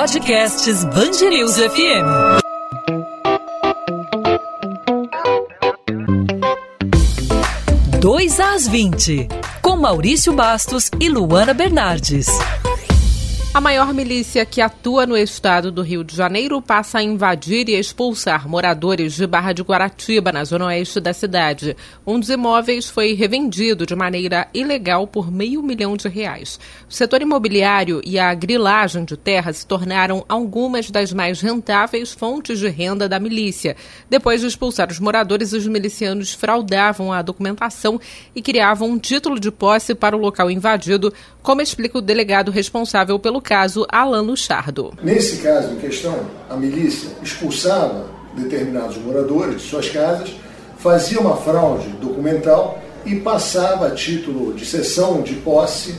Podcasts Bangerils FM. Dois às 20, com Maurício Bastos e Luana Bernardes. A maior milícia que atua no estado do Rio de Janeiro passa a invadir e expulsar moradores de Barra de Guaratiba, na zona oeste da cidade. Um dos imóveis foi revendido de maneira ilegal por meio milhão de reais. O setor imobiliário e a grilagem de terra se tornaram algumas das mais rentáveis fontes de renda da milícia. Depois de expulsar os moradores, os milicianos fraudavam a documentação e criavam um título de posse para o local invadido, como explica o delegado responsável pelo caso, Alan Luchardo. Nesse caso em questão, a milícia expulsava determinados moradores de suas casas, fazia uma fraude documental e passava a título de cessão de posse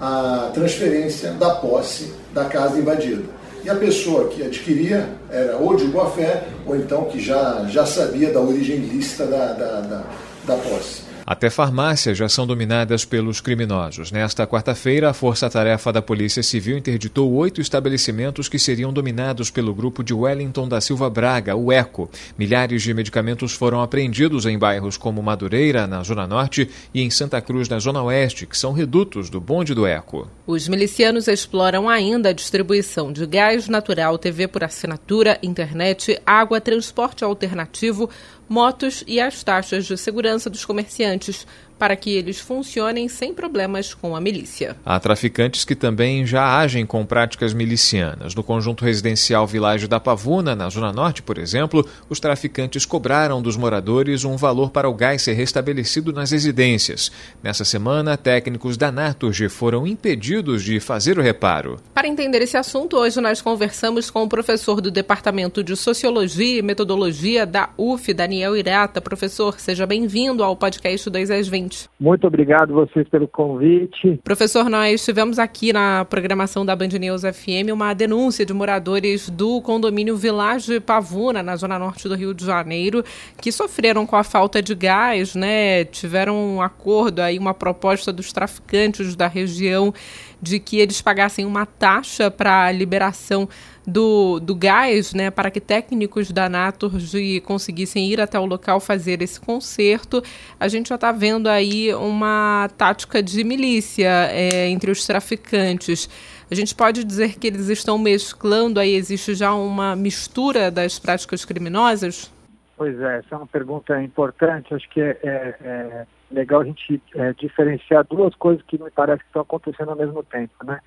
a transferência da posse da casa invadida. E a pessoa que adquiria era ou de boa fé, ou então que já, já sabia da origem lícita da, da, da, da posse. Até farmácias já são dominadas pelos criminosos. Nesta quarta-feira, a Força-Tarefa da Polícia Civil interditou oito estabelecimentos que seriam dominados pelo grupo de Wellington da Silva Braga, o ECO. Milhares de medicamentos foram apreendidos em bairros como Madureira, na Zona Norte, e em Santa Cruz, na Zona Oeste, que são redutos do bonde do ECO. Os milicianos exploram ainda a distribuição de gás natural, TV por assinatura, internet, água, transporte alternativo, motos e as taxas de segurança dos comerciantes, para que eles funcionem sem problemas com a milícia. Há traficantes que também já agem com práticas milicianas. No conjunto residencial Világio da Pavuna, na Zona Norte, por exemplo, os traficantes cobraram dos moradores um valor para o gás ser restabelecido nas residências. Nessa semana, técnicos da Naturgy foram impedidos de fazer o reparo. Para entender esse assunto, hoje nós conversamos com o professor do Departamento de Sociologia e Metodologia da UF, Daniel Irata. Professor, seja bem-vindo ao podcast 2 às 20 Muito obrigado vocês pelo convite. Professor, nós tivemos aqui na programação da Band News FM uma denúncia de moradores do condomínio Village Pavuna, na zona norte do Rio de Janeiro, que sofreram com a falta de gás, né? Tiveram um acordo aí, uma proposta dos traficantes da região de que eles pagassem uma taxa para a liberação do, do gás, né, para que técnicos da Naturgy conseguissem ir até o local fazer esse conserto. A gente já está vendo aí uma tática de milícia é, entre os traficantes. A gente pode dizer que eles estão mesclando, aí existe já uma mistura das práticas criminosas? Pois é, essa é uma pergunta importante. Acho que é, é, é legal a gente é, diferenciar duas coisas que me parece que estão acontecendo ao mesmo tempo. Né?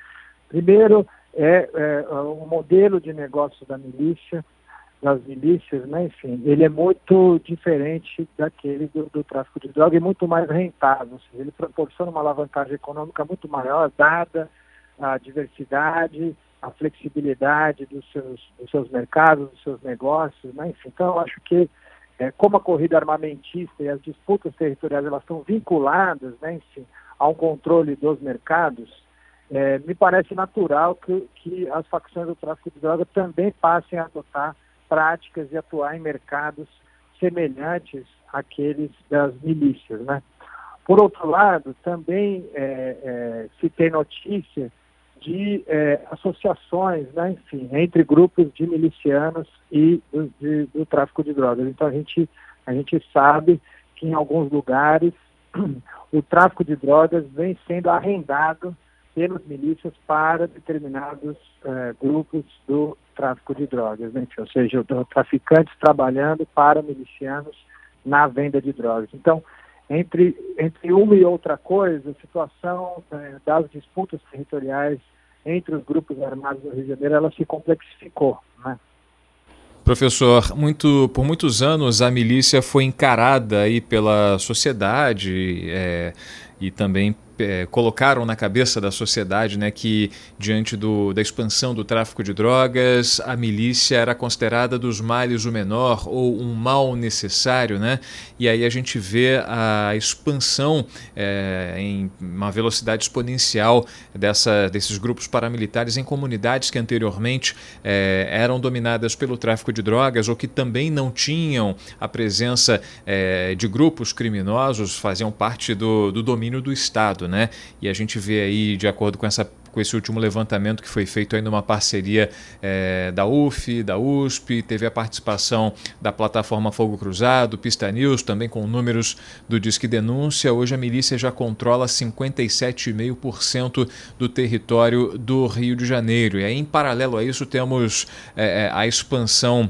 Primeiro, é, é o modelo de negócio da milícia, das milícias, né? enfim, ele é muito diferente daquele do, do tráfico de droga e muito mais rentável. Seja, ele proporciona uma alavancagem econômica muito maior, dada a diversidade, a flexibilidade dos seus, dos seus mercados, dos seus negócios, né? enfim. Então, eu acho que é, como a corrida armamentista e as disputas territoriais elas estão vinculadas, né, enfim, a um controle dos mercados, é, me parece natural que, que as facções do tráfico de drogas também passem a adotar práticas e atuar em mercados semelhantes àqueles das milícias. Né? Por outro lado, também é, é, se tem notícia de é, associações, né, enfim, entre grupos de milicianos e do, de, do tráfico de drogas. Então a gente, a gente sabe que em alguns lugares o tráfico de drogas vem sendo arrendado pelas milícias para determinados é, grupos do tráfico de drogas, né? ou seja, traficantes trabalhando para milicianos na venda de drogas. Então, entre, entre uma e outra coisa, a situação é, das disputas territoriais entre os grupos armados do Rio de Janeiro, ela se complexificou. Né? Professor, muito, por muitos anos a milícia foi encarada aí pela sociedade é, e também é, colocaram na cabeça da sociedade né, que, diante do, da expansão do tráfico de drogas, a milícia era considerada dos males o menor ou um mal necessário. Né? E aí a gente vê a expansão é, em uma velocidade exponencial dessa, desses grupos paramilitares em comunidades que anteriormente é, eram dominadas pelo tráfico de drogas ou que também não tinham a presença é, de grupos criminosos, faziam parte do, do domínio do Estado né? E a gente vê aí, de acordo com essa com esse último levantamento que foi feito aí numa parceria é, da UF, da USP, teve a participação da plataforma Fogo Cruzado, Pista News, também com números do Disque Denúncia. Hoje a milícia já controla 57,5% do território do Rio de Janeiro. E aí, em paralelo a isso, temos é, a expansão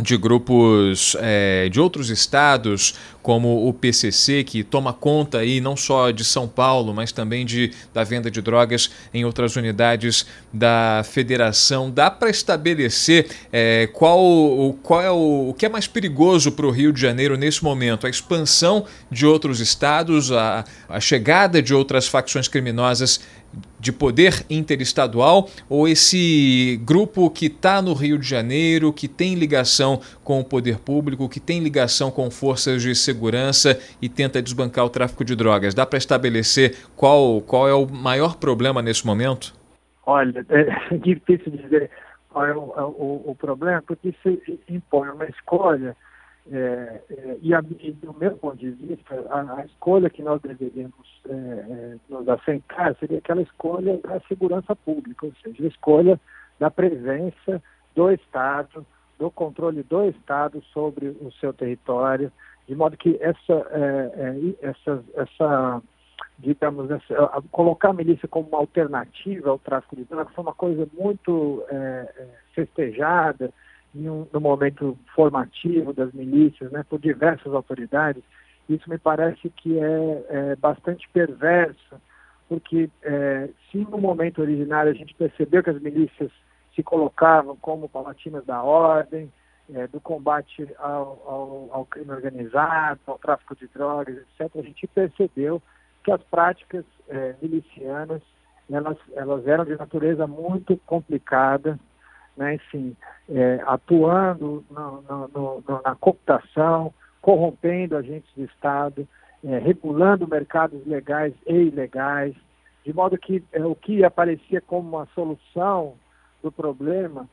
de grupos é, de outros estados, como o PCC, que toma conta aí não só de São Paulo, mas também de, da venda de drogas em outras unidades da federação. Dá para estabelecer é, qual, qual é o, o que é mais perigoso para o Rio de Janeiro nesse momento? A expansão de outros estados, a, a chegada de outras facções criminosas de poder interestadual ou esse grupo que está no Rio de Janeiro, que tem ligação com o poder público, que tem ligação com forças de segurança e tenta desbancar o tráfico de drogas? Dá para estabelecer qual, qual é o maior problema nesse momento? Olha, é difícil dizer qual é o, é o, o problema, porque isso impõe uma escolha é, é, e, a, e, do meu ponto de vista, a, a escolha que nós deveríamos é, é, nos assentar seria aquela escolha da segurança pública, ou seja, a escolha da presença do Estado, do controle do Estado sobre o seu território, de modo que essa, é, é, essa, essa digamos, essa, colocar a milícia como uma alternativa ao tráfico de drogas foi uma coisa muito festejada, em um, no momento formativo das milícias, né, por diversas autoridades, isso me parece que é, é bastante perverso, porque é, se no momento originário a gente percebeu que as milícias se colocavam como palatinas da ordem, é, do combate ao, ao, ao, crime organizado, ao tráfico de drogas, etc., a gente percebeu que as práticas é, milicianas elas, elas eram de natureza muito complicada, né, enfim, é, atuando no, no, no, na cooptação, corrompendo agentes do Estado, é, regulando mercados legais e ilegais, de modo que é, o que aparecia como uma solução do problema,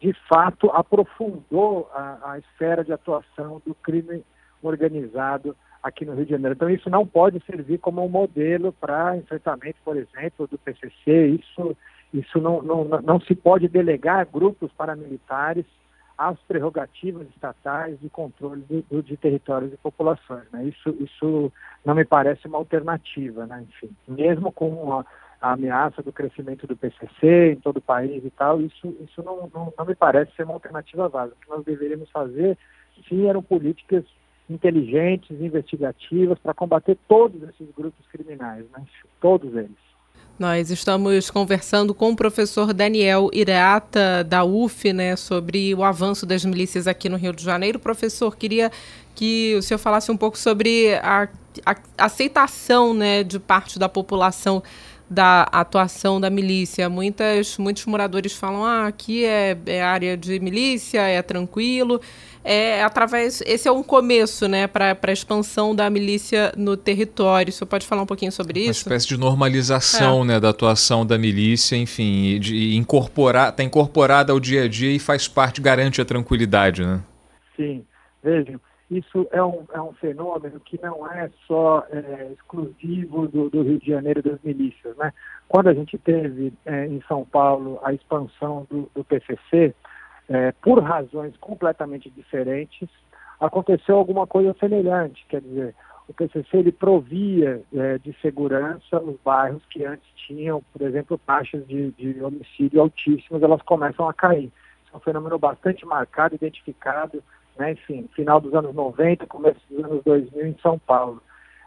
de fato, aprofundou a, a esfera de atuação do crime organizado aqui no Rio de Janeiro. Então, isso não pode servir como um modelo para enfrentamento, por exemplo, do PCC. Isso isso não, não, não se pode delegar grupos paramilitares às prerrogativas estatais de controle de, de territórios e populações. Né? Isso, isso não me parece uma alternativa, né? enfim. Mesmo com a, a, ameaça do crescimento do PCC em todo o país e tal, isso, isso não, não, não me parece ser uma alternativa válida. O que nós deveríamos fazer, sim, eram políticas inteligentes, investigativas, para combater todos esses grupos criminais, né? todos eles. Nós estamos conversando com o professor Daniel Ireata, da UF, né, sobre o avanço das milícias aqui no Rio de Janeiro. Professor, queria que o senhor falasse um pouco sobre a, a aceitação né, de parte da população da atuação da milícia. Muitas, muitos moradores falam: ah, aqui é, é área de milícia, é tranquilo é através. Esse é um começo, né, para a expansão da milícia no território. Você pode falar um pouquinho sobre Uma isso? Uma espécie de normalização, é. né, da atuação da milícia, enfim, de incorporar, está incorporada ao dia a dia e faz parte, garante a tranquilidade, né? Sim, vejam. Isso é um, é um fenômeno que não é só é, exclusivo do, do, Rio de Janeiro das milícias. Né? Quando a gente teve é, em São Paulo a expansão do, do PCC, é, por razões completamente diferentes, aconteceu alguma coisa semelhante. Quer dizer, o PCC ele provia é, de segurança os bairros que antes tinham, por exemplo, taxas de, de homicídio altíssimas, elas começam a cair. Isso é um fenômeno bastante marcado, identificado, né, enfim, final dos anos 90, começo dos anos 2000 em São Paulo.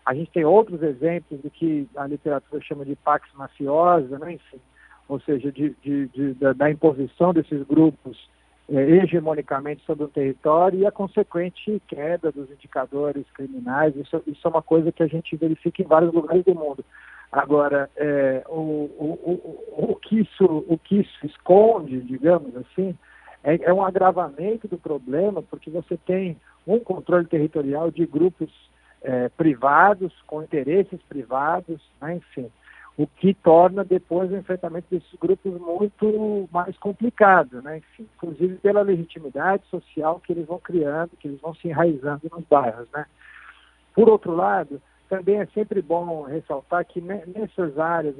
A gente tem outros exemplos do que a literatura chama de pax mafiosa, né, enfim, ou seja, de, de, de da, da imposição desses grupos é, hegemonicamente sobre o território e a consequente queda dos indicadores criminais. Isso, isso é uma coisa que a gente verifica em vários lugares do mundo. Agora, é, o, o, o, o, que isso, o que isso esconde, digamos assim, é, é um agravamento do problema, porque você tem um controle territorial de grupos é, privados, com interesses privados, né, enfim o que torna depois o enfrentamento desses grupos muito mais complicado, né? Enfim, inclusive pela legitimidade social que eles vão criando, que eles vão se enraizando nos bairros, né? Por outro lado, também é sempre bom ressaltar que nessas áreas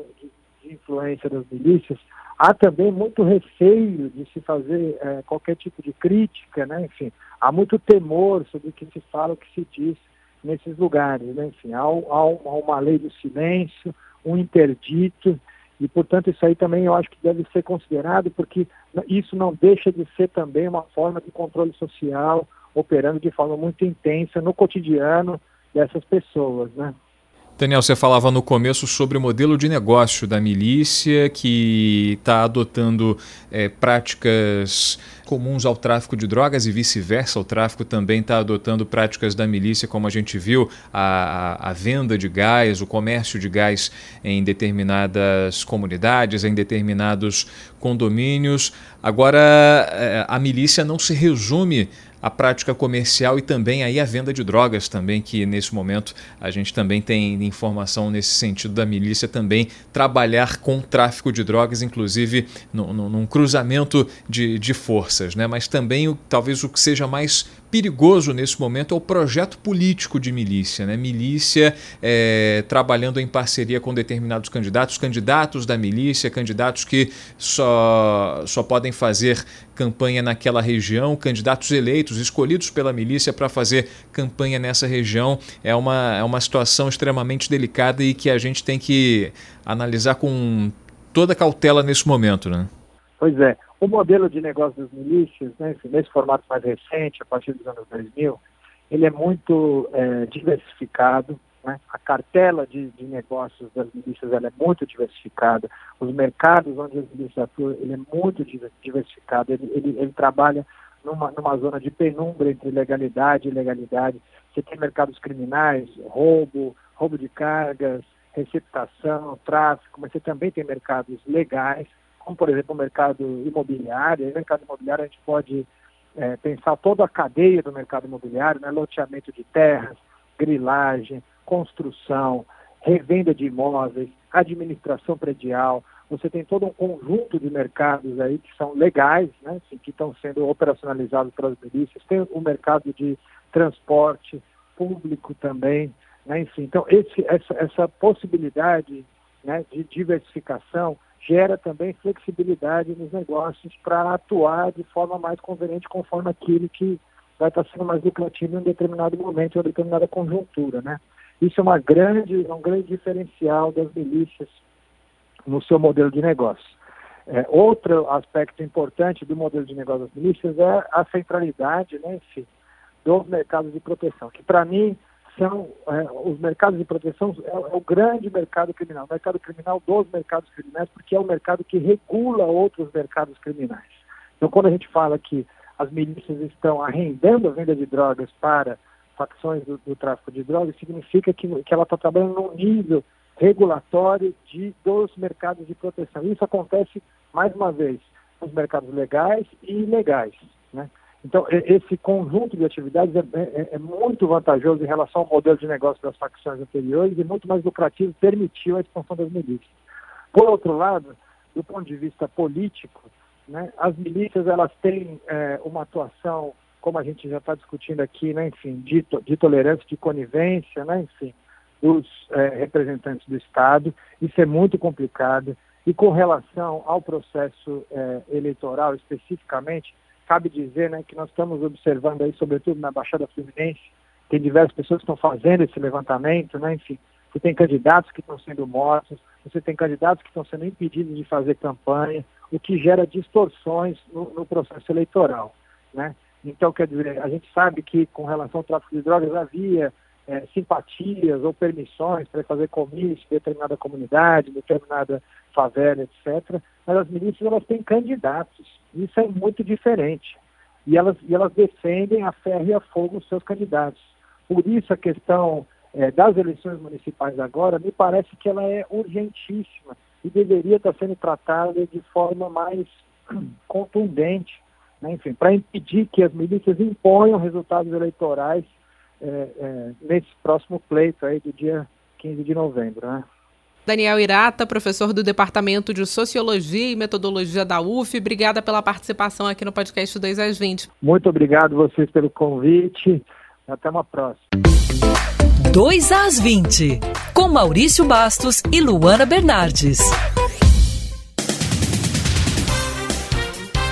de influência das milícias, há também muito receio de se fazer é, qualquer tipo de crítica, né? enfim, há muito temor sobre o que se fala, o que se diz nesses lugares, né? enfim, há, há uma lei do silêncio, um interdito, e, portanto, isso aí também eu acho que deve ser considerado, porque isso não deixa de ser também uma forma de controle social operando de forma muito intensa no cotidiano dessas pessoas, né? Daniel, você falava no começo sobre o modelo de negócio da milícia que está adotando é, práticas comuns ao tráfico de drogas e vice-versa. O tráfico também está adotando práticas da milícia, como a gente viu, a, a, venda de gás, o comércio de gás em determinadas comunidades, em determinados condomínios. Agora, é, a milícia não se resume a prática comercial e também aí a venda de drogas também, que nesse momento a gente também tem informação nesse sentido da milícia também trabalhar com tráfico de drogas, inclusive no, no, num cruzamento de, de forças, né? mas também o, talvez o que seja mais perigoso nesse momento é o projeto político de milícia, né? Milícia é, trabalhando em parceria com determinados candidatos, candidatos da milícia, candidatos que só, só podem fazer campanha naquela região, candidatos eleitos, escolhidos pela milícia para fazer campanha nessa região. É uma, é uma situação extremamente delicada e que a gente tem que analisar com toda cautela nesse momento, né? Pois é. O modelo de negócio das milícias, né, nesse formato mais recente, a partir dos anos 2000, ele é muito é, diversificado. Né? A cartela de, de, negócios das milícias ela é muito diversificada. Os mercados onde as milícias atuam ele é muito diversificado. Ele, ele, ele trabalha numa, numa zona de penumbra entre legalidade e ilegalidade. Você tem mercados criminais, roubo, roubo de cargas, receptação, tráfico, mas você também tem mercados legais como por exemplo o mercado imobiliário. no mercado imobiliário a gente pode é, pensar toda a cadeia do mercado imobiliário, né? loteamento de terras, grilagem, construção, revenda de imóveis, administração predial. Você tem todo um conjunto de mercados aí que são legais, né? Assim, que estão sendo operacionalizados pelas milícias. Tem o mercado de transporte público também. Né? Enfim, então esse, essa, essa possibilidade né, de diversificação gera também flexibilidade nos negócios para atuar de forma mais conveniente conforme aquilo que vai estar sendo mais lucrativo em um determinado momento, em uma determinada conjuntura, né? Isso é uma grande, um grande diferencial das milícias no seu modelo de negócio. É, outro aspecto importante do modelo de negócio das milícias é a centralidade, né, enfim, dos mercados de proteção, que para mim são é, os mercados de proteção é, é, o grande mercado criminal, o mercado criminal dos mercados criminais, porque é o mercado que regula outros mercados criminais. Então, quando a gente fala que as milícias estão arrendando a venda de drogas para facções do, do tráfico de drogas, significa que, que ela está trabalhando num nível regulatório de, dos mercados de proteção. Isso acontece, mais uma vez, nos mercados legais e ilegais. Né? Então, esse conjunto de atividades é, é, é, muito vantajoso em relação ao modelo de negócio das facções anteriores e muito mais lucrativo, permitiu a expansão das milícias. Por outro lado, do ponto de vista político, né, as milícias elas têm é, uma atuação, como a gente já está discutindo aqui, né, enfim, de, de tolerância, de conivência, né, enfim, dos é, representantes do Estado. Isso é muito complicado. E com relação ao processo é, eleitoral especificamente, cabe dizer né, que nós estamos observando aí, sobretudo na Baixada Fluminense, tem diversas pessoas que estão fazendo esse levantamento, né, enfim, você tem candidatos que estão sendo mortos, você tem candidatos que estão sendo impedidos de fazer campanha, o que gera distorções no, no processo eleitoral, né? Então, quer dizer, a gente sabe que com relação ao tráfico de drogas havia é, simpatias ou permissões para fazer comício em determinada comunidade, determinada favela, etc. Mas as milícias elas têm candidatos. Isso é muito diferente. E elas, e elas defendem a ferro e a fogo os seus candidatos. Por isso a questão é, das eleições municipais agora me parece que ela é urgentíssima e deveria estar sendo tratada de forma mais contundente, né? enfim, para impedir que as milícias imponham resultados eleitorais nesse próximo pleito aí do dia 15 de novembro. Né? Daniel Irata, professor do Departamento de Sociologia e Metodologia da UF, obrigada pela participação aqui no podcast 2 às 20. Muito obrigado vocês pelo convite. Até uma próxima. 2 às 20, com Maurício Bastos e Luana Bernardes.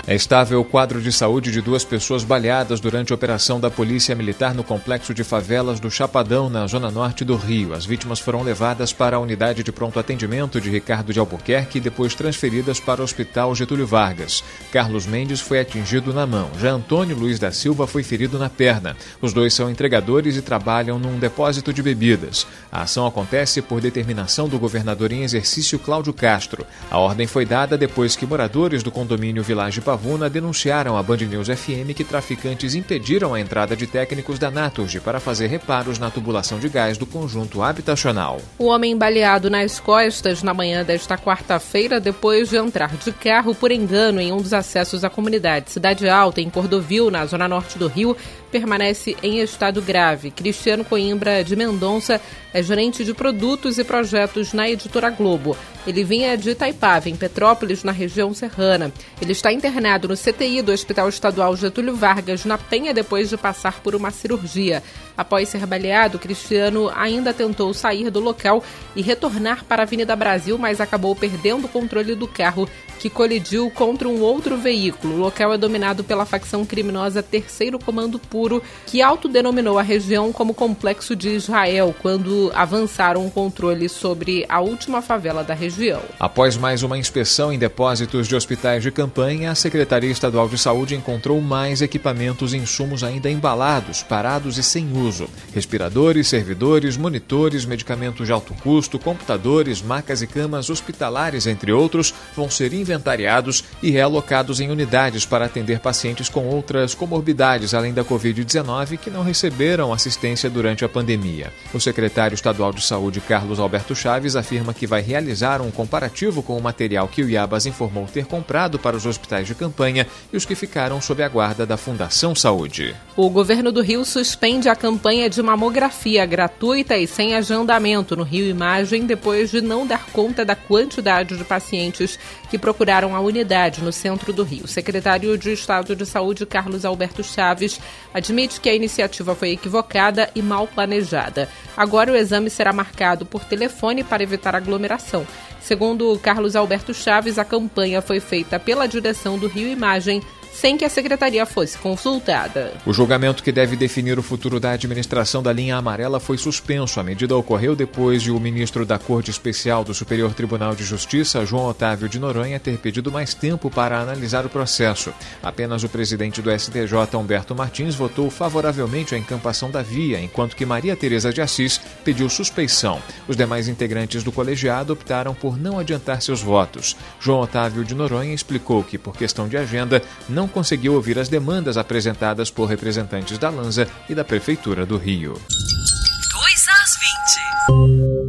É estável o quadro de saúde de duas pessoas baleadas durante a operação da Polícia Militar no complexo de favelas do Chapadão, na zona norte do Rio. As vítimas foram levadas para a unidade de pronto atendimento de Ricardo de Albuquerque e depois transferidas para o Hospital Getúlio Vargas. Carlos Mendes foi atingido na mão. Já Antônio Luiz da Silva foi ferido na perna. Os dois são entregadores e trabalham num depósito de bebidas. A ação acontece por determinação do governador em exercício Cláudio Castro. A ordem foi dada depois que moradores do condomínio Village Pavuna denunciaram à Band News FM que traficantes impediram a entrada de técnicos da Naturgy para fazer reparos na tubulação de gás do conjunto habitacional. O homem baleado nas costas na manhã desta quarta-feira depois de entrar de carro por engano em um dos acessos à comunidade Cidade Alta, em Cordovil, na zona norte do Rio, permanece em estado grave. Cristiano Coimbra de Mendonça é gerente de produtos e projetos na editora Globo. Ele vinha de Itaipava, em Petrópolis, na região serrana. Ele está internado no CTI do Hospital Estadual Getúlio Vargas, na Penha, depois de passar por uma cirurgia. Após ser baleado, Cristiano ainda tentou sair do local e retornar para a Avenida Brasil, mas acabou perdendo o controle do carro que colidiu contra um outro veículo. O local é dominado pela facção criminosa Terceiro Comando Puro, que autodenominou a região como Complexo de Israel, quando avançaram o controle sobre a última favela da região. Após mais uma inspeção em depósitos de hospitais de campanha, a Secretaria Estadual de Saúde encontrou mais equipamentos e insumos ainda embalados, parados e sem uso. Respiradores, servidores, monitores, medicamentos de alto custo, computadores, macas e camas hospitalares, entre outros, vão ser inventariados e realocados em unidades para atender pacientes com outras comorbidades além da Covid-19 que não receberam assistência durante a pandemia. O secretário estadual de Saúde, Carlos Alberto Chaves, afirma que vai realizar um comparativo com o material que o Iabas informou ter comprado para os hospitais de campanha e os que ficaram sob a guarda da Fundação Saúde. O governo do Rio suspende a campanha de mamografia gratuita e sem agendamento no Rio Imagem depois de não dar conta da quantidade de pacientes que procuraram a unidade no centro do Rio. O secretário de Estado de Saúde, Carlos Alberto Chaves, admite que a iniciativa foi equivocada e mal planejada. Agora o exame será marcado por telefone para evitar aglomeração. Segundo Carlos Alberto Chaves, a campanha foi feita pela direção do Rio Imagem sem que a secretaria fosse consultada. O julgamento que deve definir o futuro da administração da linha amarela foi suspenso. A medida ocorreu depois de o ministro da Corte Especial do Superior Tribunal de Justiça, João Otávio de Noronha, ter pedido mais tempo para analisar o processo. Apenas o presidente do STJ, Humberto Martins, votou favoravelmente à encampação da via, enquanto que Maria Tereza de Assis pediu suspeição. Os demais integrantes do colegiado optaram por não adiantar seus votos. João Otávio de Noronha explicou que, por questão de agenda, não não conseguiu ouvir as demandas apresentadas por representantes da Lanza e da Prefeitura do Rio. 2 às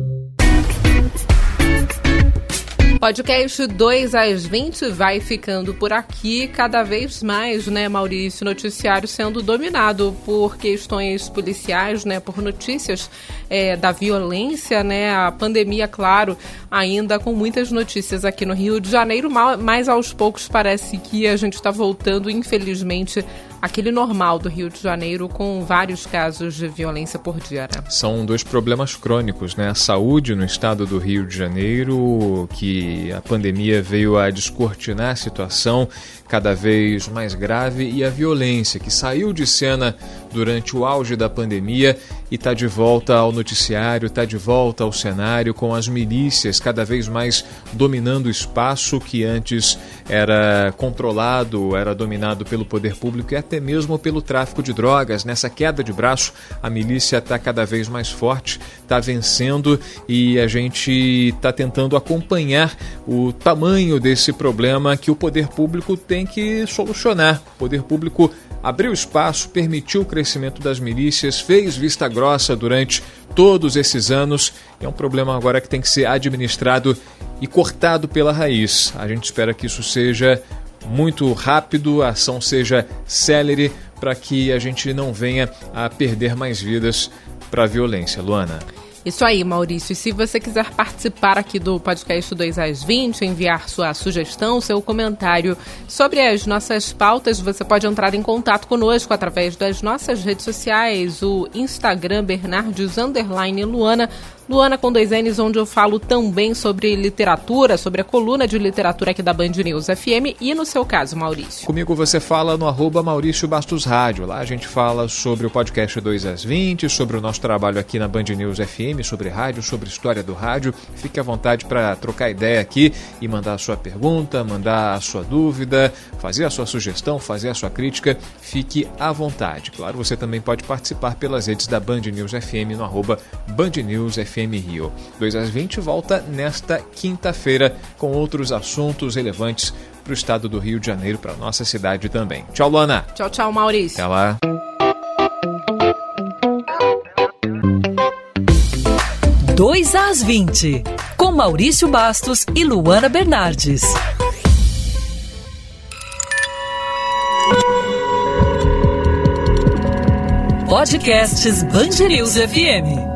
20. Podcast 2 às 20 vai ficando por aqui, cada vez mais, né, Maurício? Noticiário sendo dominado por questões policiais, né, por notícias é, da violência, né? A pandemia, claro, ainda com muitas notícias aqui no Rio de Janeiro, mas aos poucos parece que a gente está voltando, infelizmente, aquele normal do Rio de Janeiro com vários casos de violência por dia. Né? São dois problemas crônicos, né? A saúde no estado do Rio de Janeiro, que a pandemia veio a descortinar a situação cada vez mais grave, e a violência, que saiu de cena durante o auge da pandemia e está de volta ao noticiário, está de volta ao cenário, com as milícias cada vez mais dominando o espaço que antes era controlado, era dominado pelo poder público e até mesmo pelo tráfico de drogas. Nessa queda de braço, a milícia está cada vez mais forte, está vencendo e a gente está tentando acompanhar o tamanho desse problema que o poder público tem que solucionar. O poder público abriu espaço, permitiu o crescimento das milícias, fez vista grossa durante todos esses anos. É um problema agora que tem que ser administrado e cortado pela raiz. A gente espera que isso seja muito rápido, a ação seja célere para que a gente não venha a perder mais vidas para a violência. Luana. Isso aí, Maurício. E se você quiser participar aqui do podcast 2 às 20, enviar sua sugestão, seu comentário sobre as nossas pautas, você pode entrar em contato conosco através das nossas redes sociais, o Instagram Bernardes Luana Luana com dois N's, onde eu falo também sobre literatura, sobre a coluna de literatura aqui da Band News FM e no seu caso, Maurício. Comigo você fala no arroba Maurício Bastos Rádio. Lá a gente fala sobre o podcast 2 às 20, sobre o nosso trabalho aqui na Band News FM, sobre rádio, sobre história do rádio. Fique à vontade para trocar ideia aqui e mandar a sua pergunta, mandar a sua dúvida, fazer a sua sugestão, fazer a sua crítica. Fique à vontade. Claro, você também pode participar pelas redes da Band News FM no arroba Band News FM FM Rio. 2 às 20 volta nesta quinta-feira com outros assuntos relevantes para o estado do Rio de Janeiro, para nossa cidade também. Tchau, Luana. Tchau, tchau, Maurício. Até lá. Dois às 20, com Maurício Bastos e Luana Bernardes. Podcasts Bangerils FM.